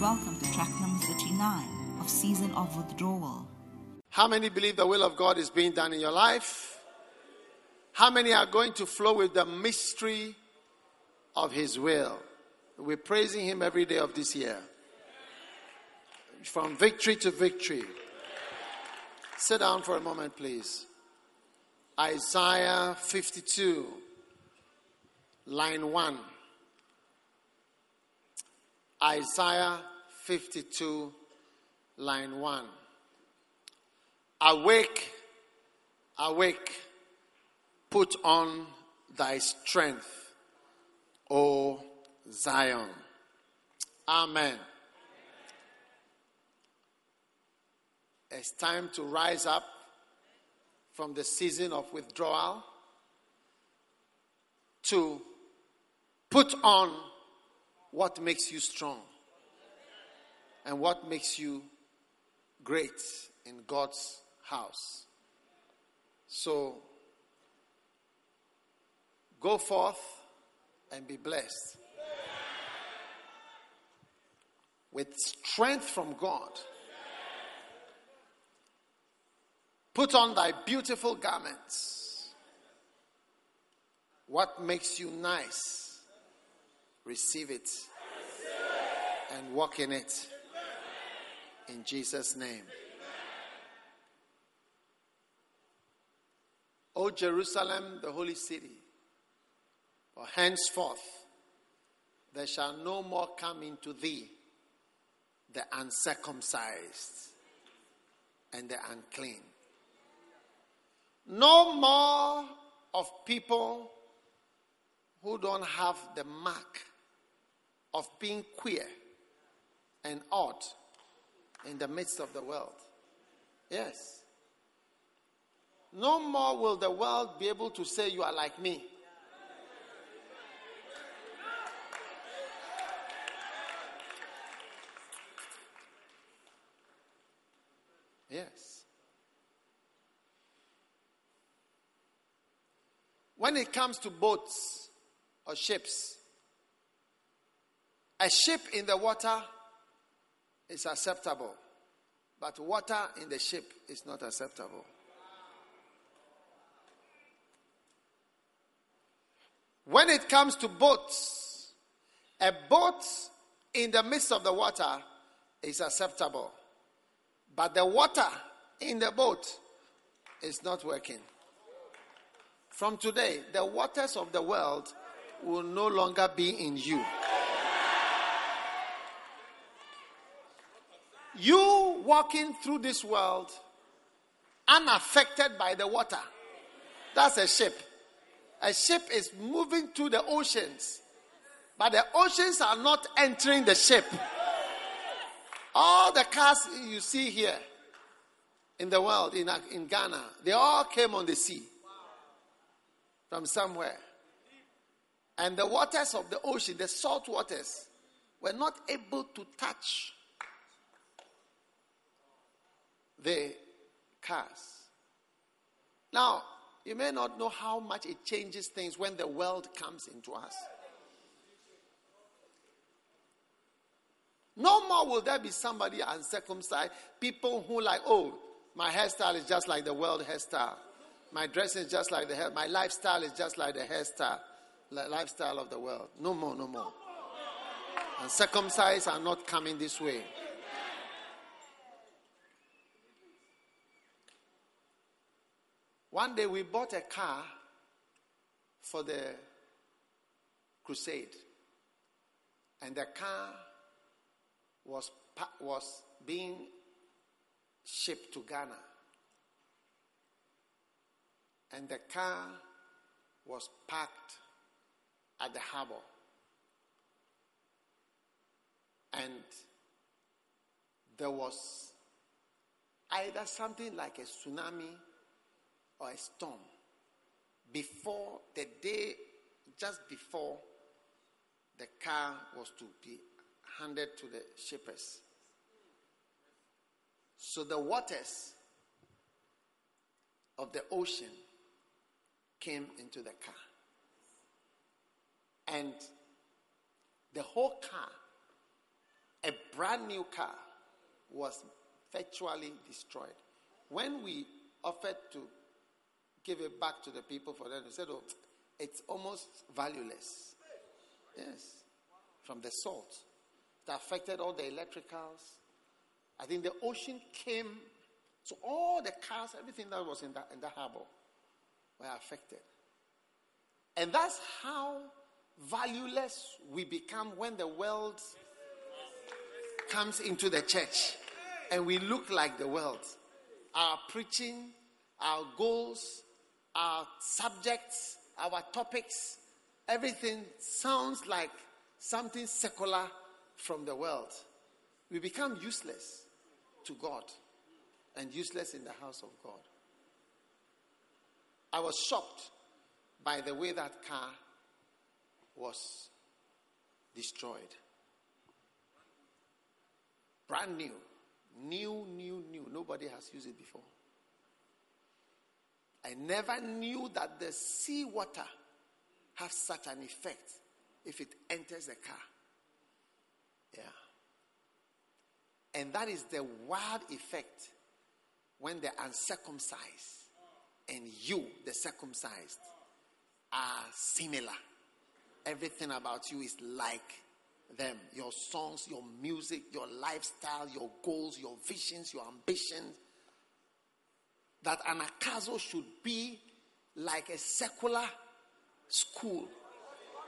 welcome to track number 39 of Season of Withdrawal. How many believe the will of God is being done in your life? How many are going to flow with the mystery of His will? We're praising Him every day of this year. From victory to victory. Sit down for a moment, please. Isaiah 52, line 1. Isaiah 52, line 1. Awake, awake, put on thy strength, O Zion. Amen. It's time to rise up from the season of withdrawal to put on what makes you strong and what makes you great in God's house. So go forth and be blessed with strength from God. Put on thy beautiful garments. What makes you nice? Receive it and walk in it. In Jesus' name. O Jerusalem, the holy city, for henceforth there shall no more come into thee the uncircumcised and the unclean. No more of people who don't have the mark of being queer and odd in the midst of the world. Yes. No more will the world be able to say, You are like me. Yes. When it comes to boats or ships, a ship in the water is acceptable, but water in the ship is not acceptable. When it comes to boats, a boat in the midst of the water is acceptable, but the water in the boat is not working. From today, the waters of the world will no longer be in you. You walking through this world unaffected by the water. That's a ship. A ship is moving through the oceans, but the oceans are not entering the ship. All the cars you see here in the world, in, in Ghana, they all came on the sea from somewhere. And the waters of the ocean, the salt waters, were not able to touch the cars. Now, you may not know how much it changes things when the world comes into us. No more will there be somebody uncircumcised, people who like, oh, my hairstyle is just like the world hairstyle. My dress is just like the hair. My lifestyle is just like the hairstyle, lifestyle of the world. No more, no more. And circumcised are not coming this way. One day we bought a car for the crusade, and the car was, was being shipped to Ghana. And the car was parked at the harbor. And there was either something like a tsunami or a storm before the day, just before the car was to be handed to the shippers. So the waters of the ocean came into the car. And the whole car, a brand new car was virtually destroyed. When we offered to give it back to the people for them, they said, Oh, it's almost valueless. Yes, from the salt. It affected all the electricals. I think the ocean came, so all the cars, everything that was in the, in the harbor were affected. And that's how valueless we become when the world comes into the church and we look like the world. Our preaching, our goals, our subjects, our topics, everything sounds like something secular from the world. We become useless to God and useless in the house of God. I was shocked by the way that car was destroyed. Brand new. New, new, new. Nobody has used it before. I never knew that the seawater has such an effect if it enters the car. Yeah. And that is the wild effect when the uncircumcised and you, the circumcised, are similar. Everything about you is like them. Your songs, your music, your lifestyle, your goals, your visions, your ambitions. That Anagkazo should be like a secular school.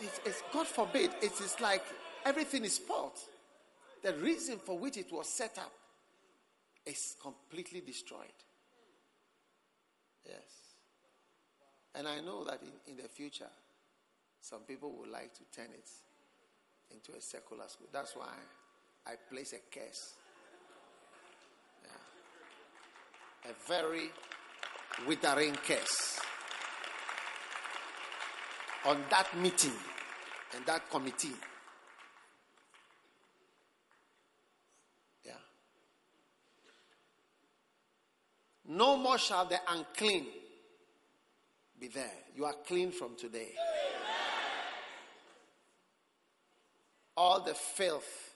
It's, it's God forbid, it is like everything is spoiled. The reason for which it was set up is completely destroyed. Yes. And I know that in, in the future, some people would like to turn it into a secular school. That's why I place a curse. Yeah. A very withering curse on that meeting and that committee. Yeah. No more shall the unclean be there. You are clean from today. All the filth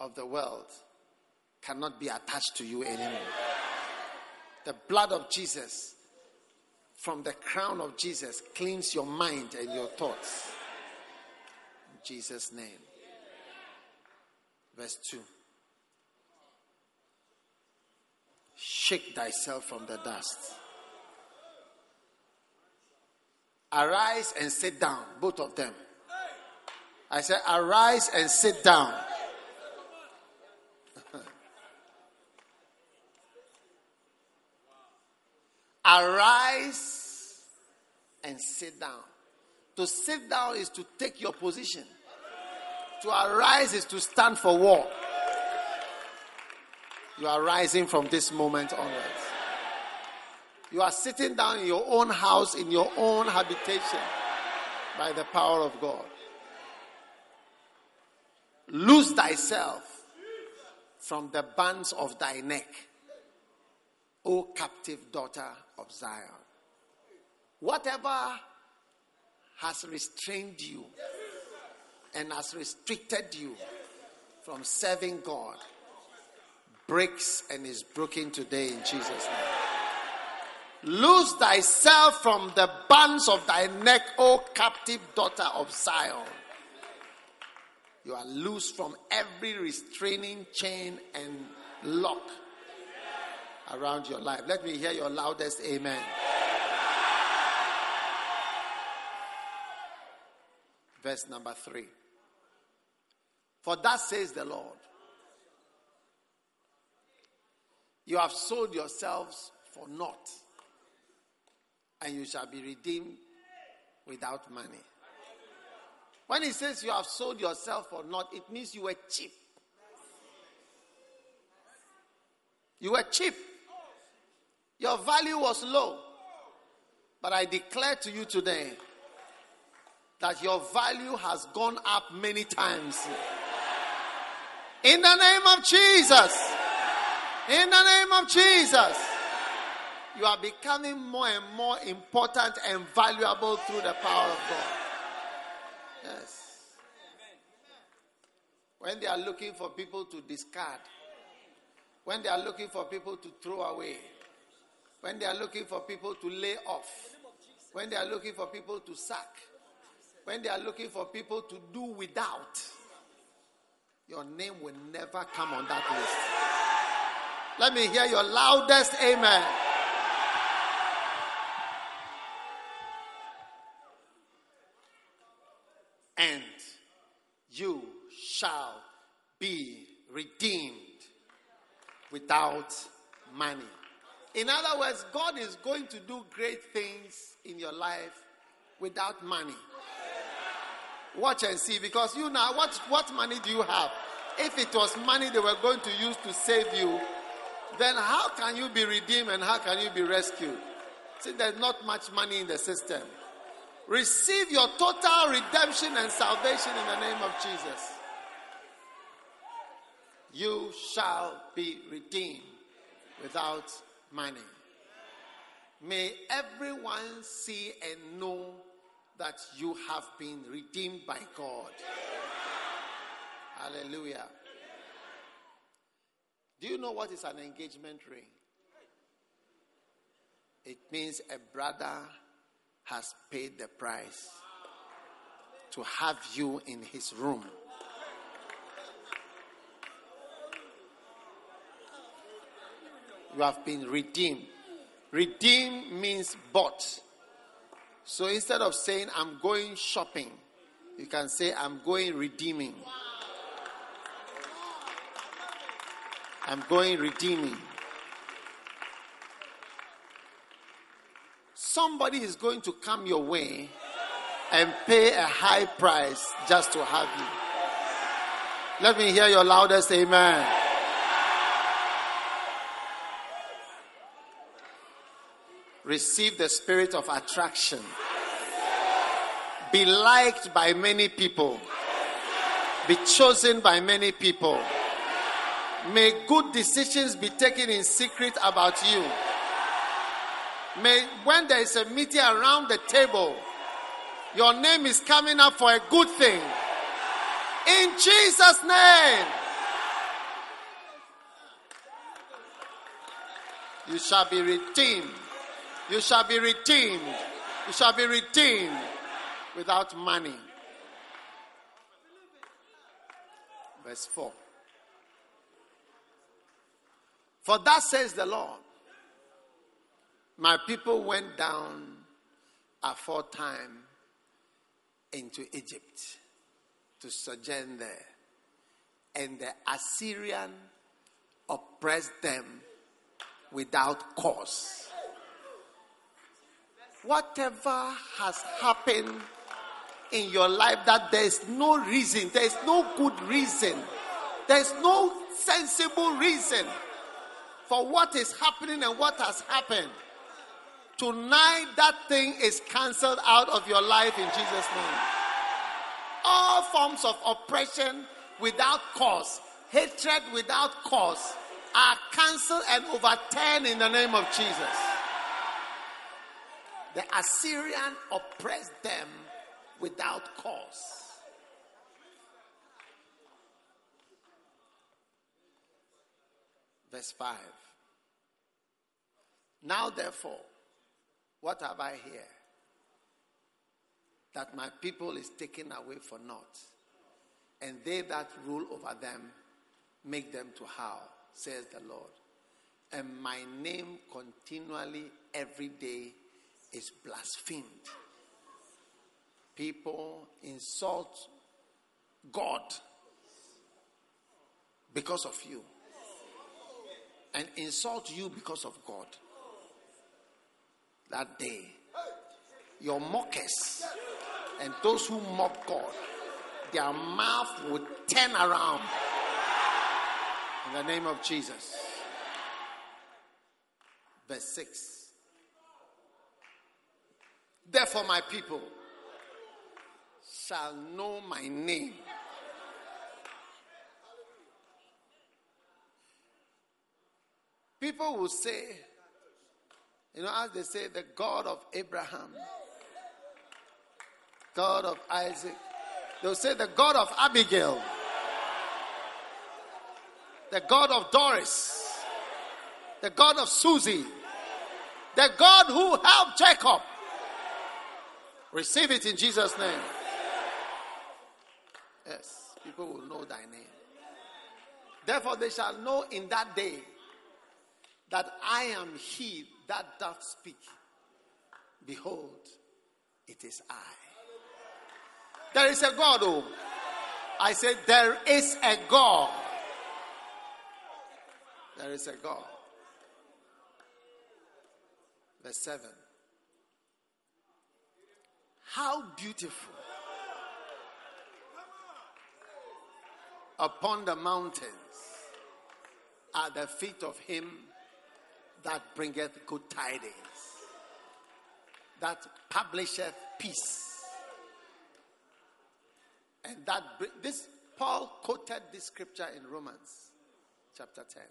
of the world cannot be attached to you anymore. The blood of Jesus, from the crown of Jesus, cleans your mind and your thoughts. In Jesus' name. Verse 2. Shake thyself from the dust. Arise and sit down, both of them. I said, Arise and sit down. Arise and sit down. To sit down is to take your position. To arise is to stand for war. You are rising from this moment onwards. You are sitting down in your own house, in your own habitation, by the power of God. Loose thyself from the bands of thy neck, O captive daughter of Zion. Whatever has restrained you and has restricted you from serving God breaks and is broken today in Jesus' name. Loose thyself from the bands of thy neck, O captive daughter of Zion. You are loose from every restraining chain and lock around your life. Let me hear your loudest amen. Verse number three. For that says the Lord, you have sold yourselves for naught and you shall be redeemed without money. When he says you have sold yourself for naught, it means you were cheap. You were cheap. Your value was low. But I declare to you today that your value has gone up many times. In the name of Jesus. In the name of Jesus you are becoming more and more important and valuable through the power of God. Yes. when they are looking for people to discard, when they are looking for people to throw away, when they are looking for people to lay off, when they are looking for people to sack, when they are looking for people to do without, your name will never come on that list. Let me hear your loudest amen. And you shall be redeemed without money. In other words, God is going to do great things in your life without money. Watch and see because you know what, what money do you have? If it was money they were going to use to save you, then how can you be redeemed and how can you be rescued? See, there's not much money in the system. Receive your total redemption and salvation in the name of Jesus. You shall be redeemed without money. May everyone see and know that you have been redeemed by God. Hallelujah. Do you know what is an engagement ring? It means a brother has paid the price to have you in his room. You have been redeemed. Redeemed means bought. So instead of saying, I'm going shopping, you can say, I'm going redeeming. I'm going redeeming. Somebody is going to come your way and pay a high price just to have you. Let me hear your loudest amen. Receive the spirit of attraction. Be liked by many people. Be chosen by many people. May good decisions be taken in secret about you. May, when there is a meeting around the table, your name is coming up for a good thing. In Jesus' name. You shall be redeemed. You shall be redeemed. You shall be redeemed without money. Verse 4. For that says the Lord, my people went down aforetime into Egypt to sojourn there, and the Assyrian oppressed them without cause whatever has happened in your life that there is no reason, there is no good reason, there is no sensible reason for what is happening and what has happened. Tonight, that thing is cancelled out of your life in Jesus' name. All forms of oppression without cause, hatred without cause, are cancelled and overturned in the name of Jesus the Assyrian oppressed them without cause. Verse 5. Now, therefore, what have I here? That my people is taken away for naught, and they that rule over them make them to howl, says the Lord. And my name continually every day is blasphemed. People insult God because of you and insult you because of God. That day, your mockers and those who mock God, their mouth will turn around in the name of Jesus. Verse 6. Therefore, my people shall know my name. People will say, you know, as they say, the God of Abraham, God of Isaac, they'll say, the God of Abigail, the God of Doris, the God of Susie, the God who helped Jacob. Receive it in Jesus' name. Yes, people will know thy name. Therefore, they shall know in that day that I am he that doth speak. Behold, it is I. There is a God, oh. I said, There is a God. There is a God. Verse 7. How beautiful upon the mountains are the feet of him that bringeth good tidings, that publisheth peace. And that this Paul quoted this scripture in Romans chapter 10.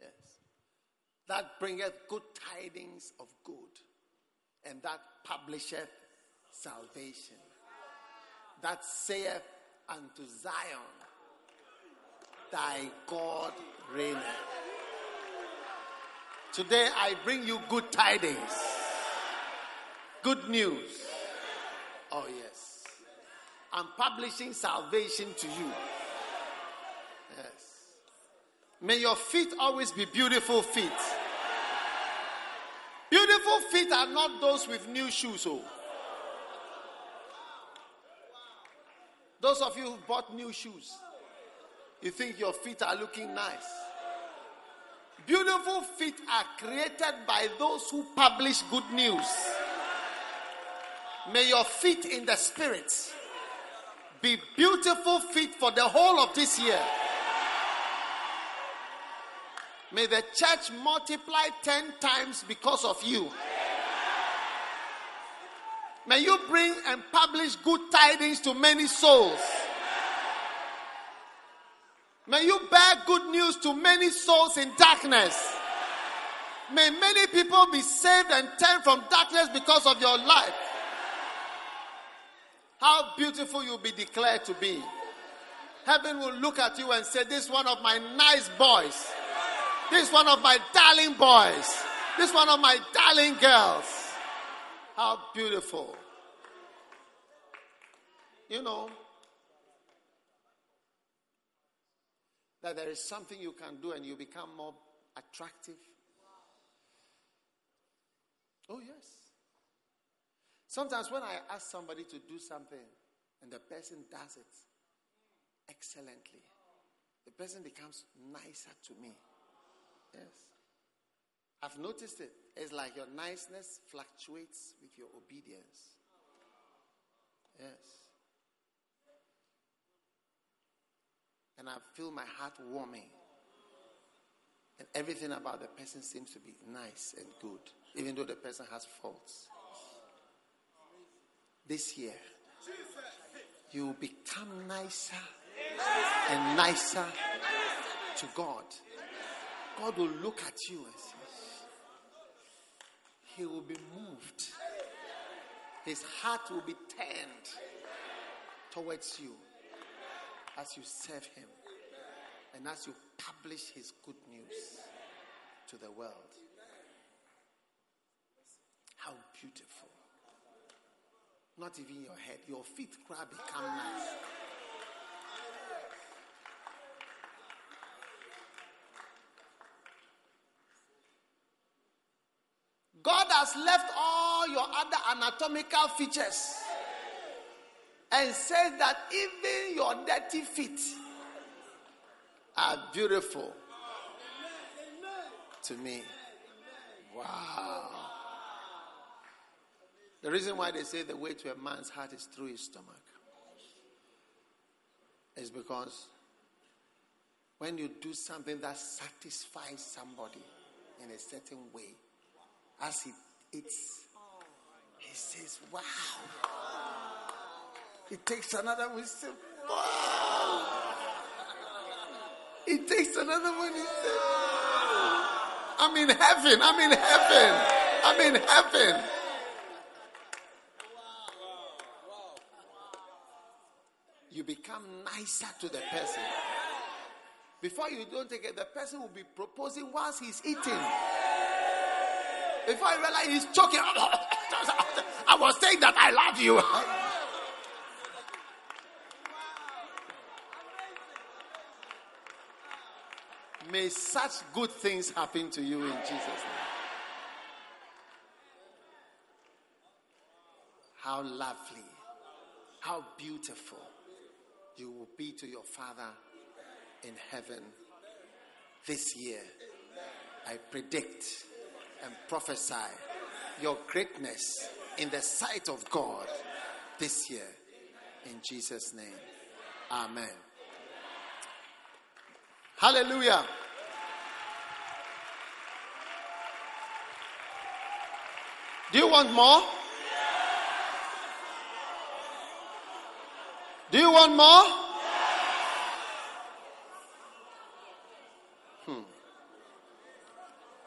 Yes. That bringeth good tidings of good, and that publisheth salvation. That saith unto Zion, Thy God reigneth. Today I bring you good tidings, good news. Oh, yes. I'm publishing salvation to you. Yes. May your feet always be beautiful feet. Beautiful feet are not those with new shoes. Oh. Those of you who bought new shoes, you think your feet are looking nice. Beautiful feet are created by those who publish good news. May your feet in the spirit be beautiful feet for the whole of this year. May the church multiply 10 times because of you. May you bring and publish good tidings to many souls. May you bear good news to many souls in darkness. May many people be saved and turned from darkness because of your life. How beautiful you'll be declared to be. Heaven will look at you and say, This is one of my nice boys. This is one of my darling boys. This is one of my darling girls. How beautiful. You know, that there is something you can do and you become more attractive? Oh, yes. Sometimes when I ask somebody to do something and the person does it excellently, the person becomes nicer to me. Yes. I've noticed it. It's like your niceness fluctuates with your obedience. Yes. And I feel my heart warming. And everything about the person seems to be nice and good, even though the person has faults. This year, you will become nicer and nicer to God. God will look at you and say, He will be moved. His heart will be turned towards you as you serve Him and as you publish His good news to the world. How beautiful. Not even your head, your feet cry become nice. God has left all your other anatomical features and says that even your dirty feet are beautiful to me. Wow. The reason why they say the way to a man's heart is through his stomach is because when you do something that satisfies somebody in a certain way, as he eats, he says, Wow. He takes another says, Wow. He takes another one. He says, I'm in heaven. I'm in heaven. I'm in heaven. You become nicer to the person. Before you don't take it, the person will be proposing whilst he's eating. Before you realize he's choking. I was saying that I love you. May such good things happen to you in Jesus' name. How lovely, how beautiful you will be to your Father in heaven this year. I predict and prophesy your greatness in the sight of God this year. In Jesus' name. Amen. Hallelujah. Do you want more? Do you want more? Hmm.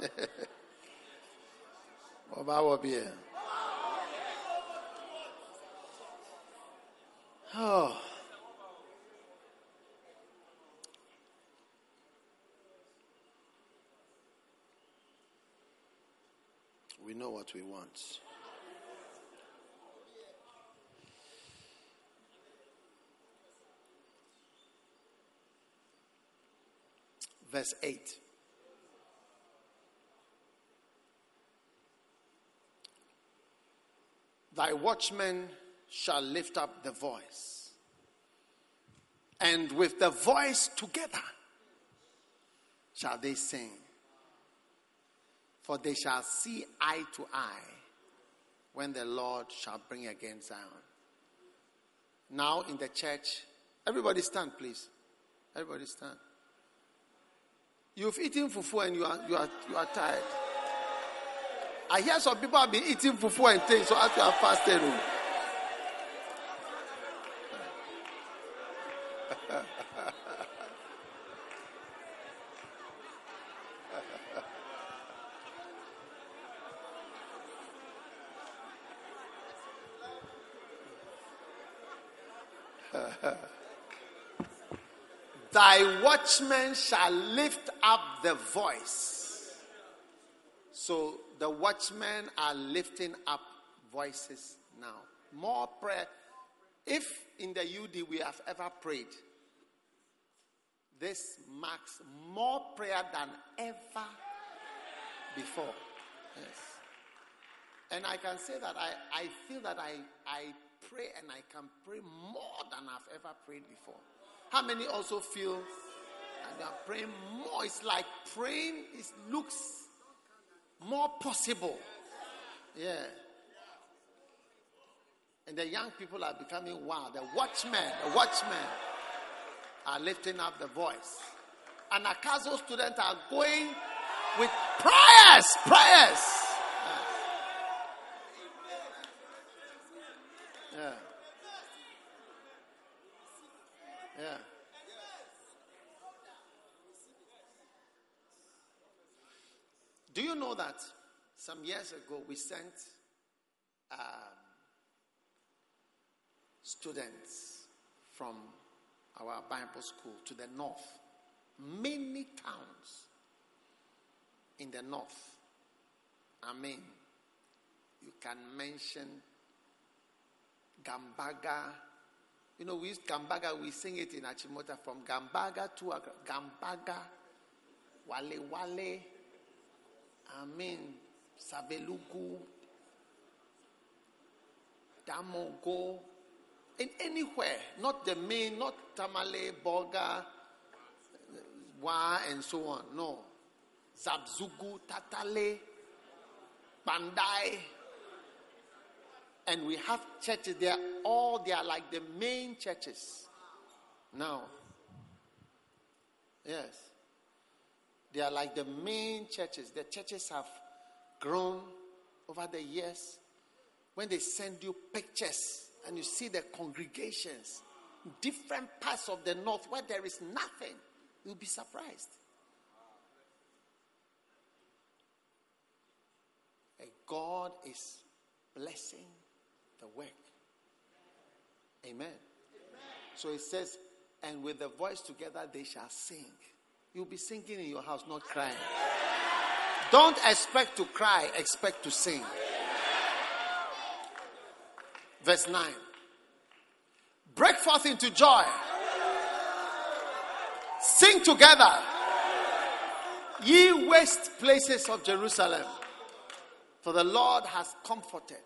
Bi Oh. Know what we want. Verse 8. Thy watchmen shall lift up the voice, and with the voice together shall they sing. For they shall see eye to eye when the Lord shall bring again Zion. Now in the church, everybody stand, please. Everybody stand. You've eaten fufu and you are, you are, you are tired. I hear some people have been eating fufu and things, so as you are fasting. Oh. Thy watchmen shall lift up the voice. So the watchmen are lifting up voices now. More prayer. If in the UD we have ever prayed, this marks more prayer than ever before. Yes. And I can say that I, I feel that I, I pray and I can pray more than I've ever prayed before. How many also feel and they are praying more? It's like praying it looks more possible. Yeah. And the young people are becoming wild. The watchmen, the watchmen are lifting up the voice. Anagkazo students are going with prayers, prayers. You know that some years ago we sent um, students from our Bible school to the north, many towns in the north. I mean, you can mention Gambaga. You know, we use Gambaga, we sing it in Achimota from Gambaga to. Gambaga, Wale Wale, I mean, Savelugu, Damongo, in anywhere, not the main, not Tamale, Boga, Wa, and so on. No. Zabzugu, Tatale, Bandai. And we have churches there, all they are like the main churches now. Yes. They are like the main churches. The churches have grown over the years. When they send you pictures and you see the congregations, different parts of the north where there is nothing, you'll be surprised. And God is blessing the work. Amen. Amen. So it says, and with the voice together they shall sing. You'll be singing in your house, not crying. Don't expect to cry, expect to sing. Verse 9. Break forth into joy. Sing together, ye waste places of Jerusalem, for the Lord has comforted.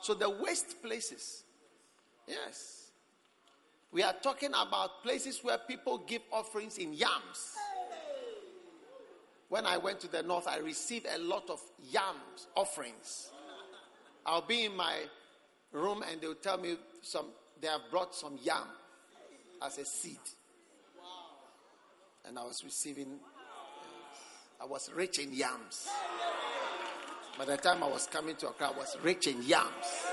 So, the waste places, yes. We are talking about places where people give offerings in yams. When I went to the north, I received a lot of yams offerings. I'll be in my room and they'll tell me some they have brought some yam as a seed. And I was receiving I was rich in yams. By the time I was coming to Accra, I was rich in yams.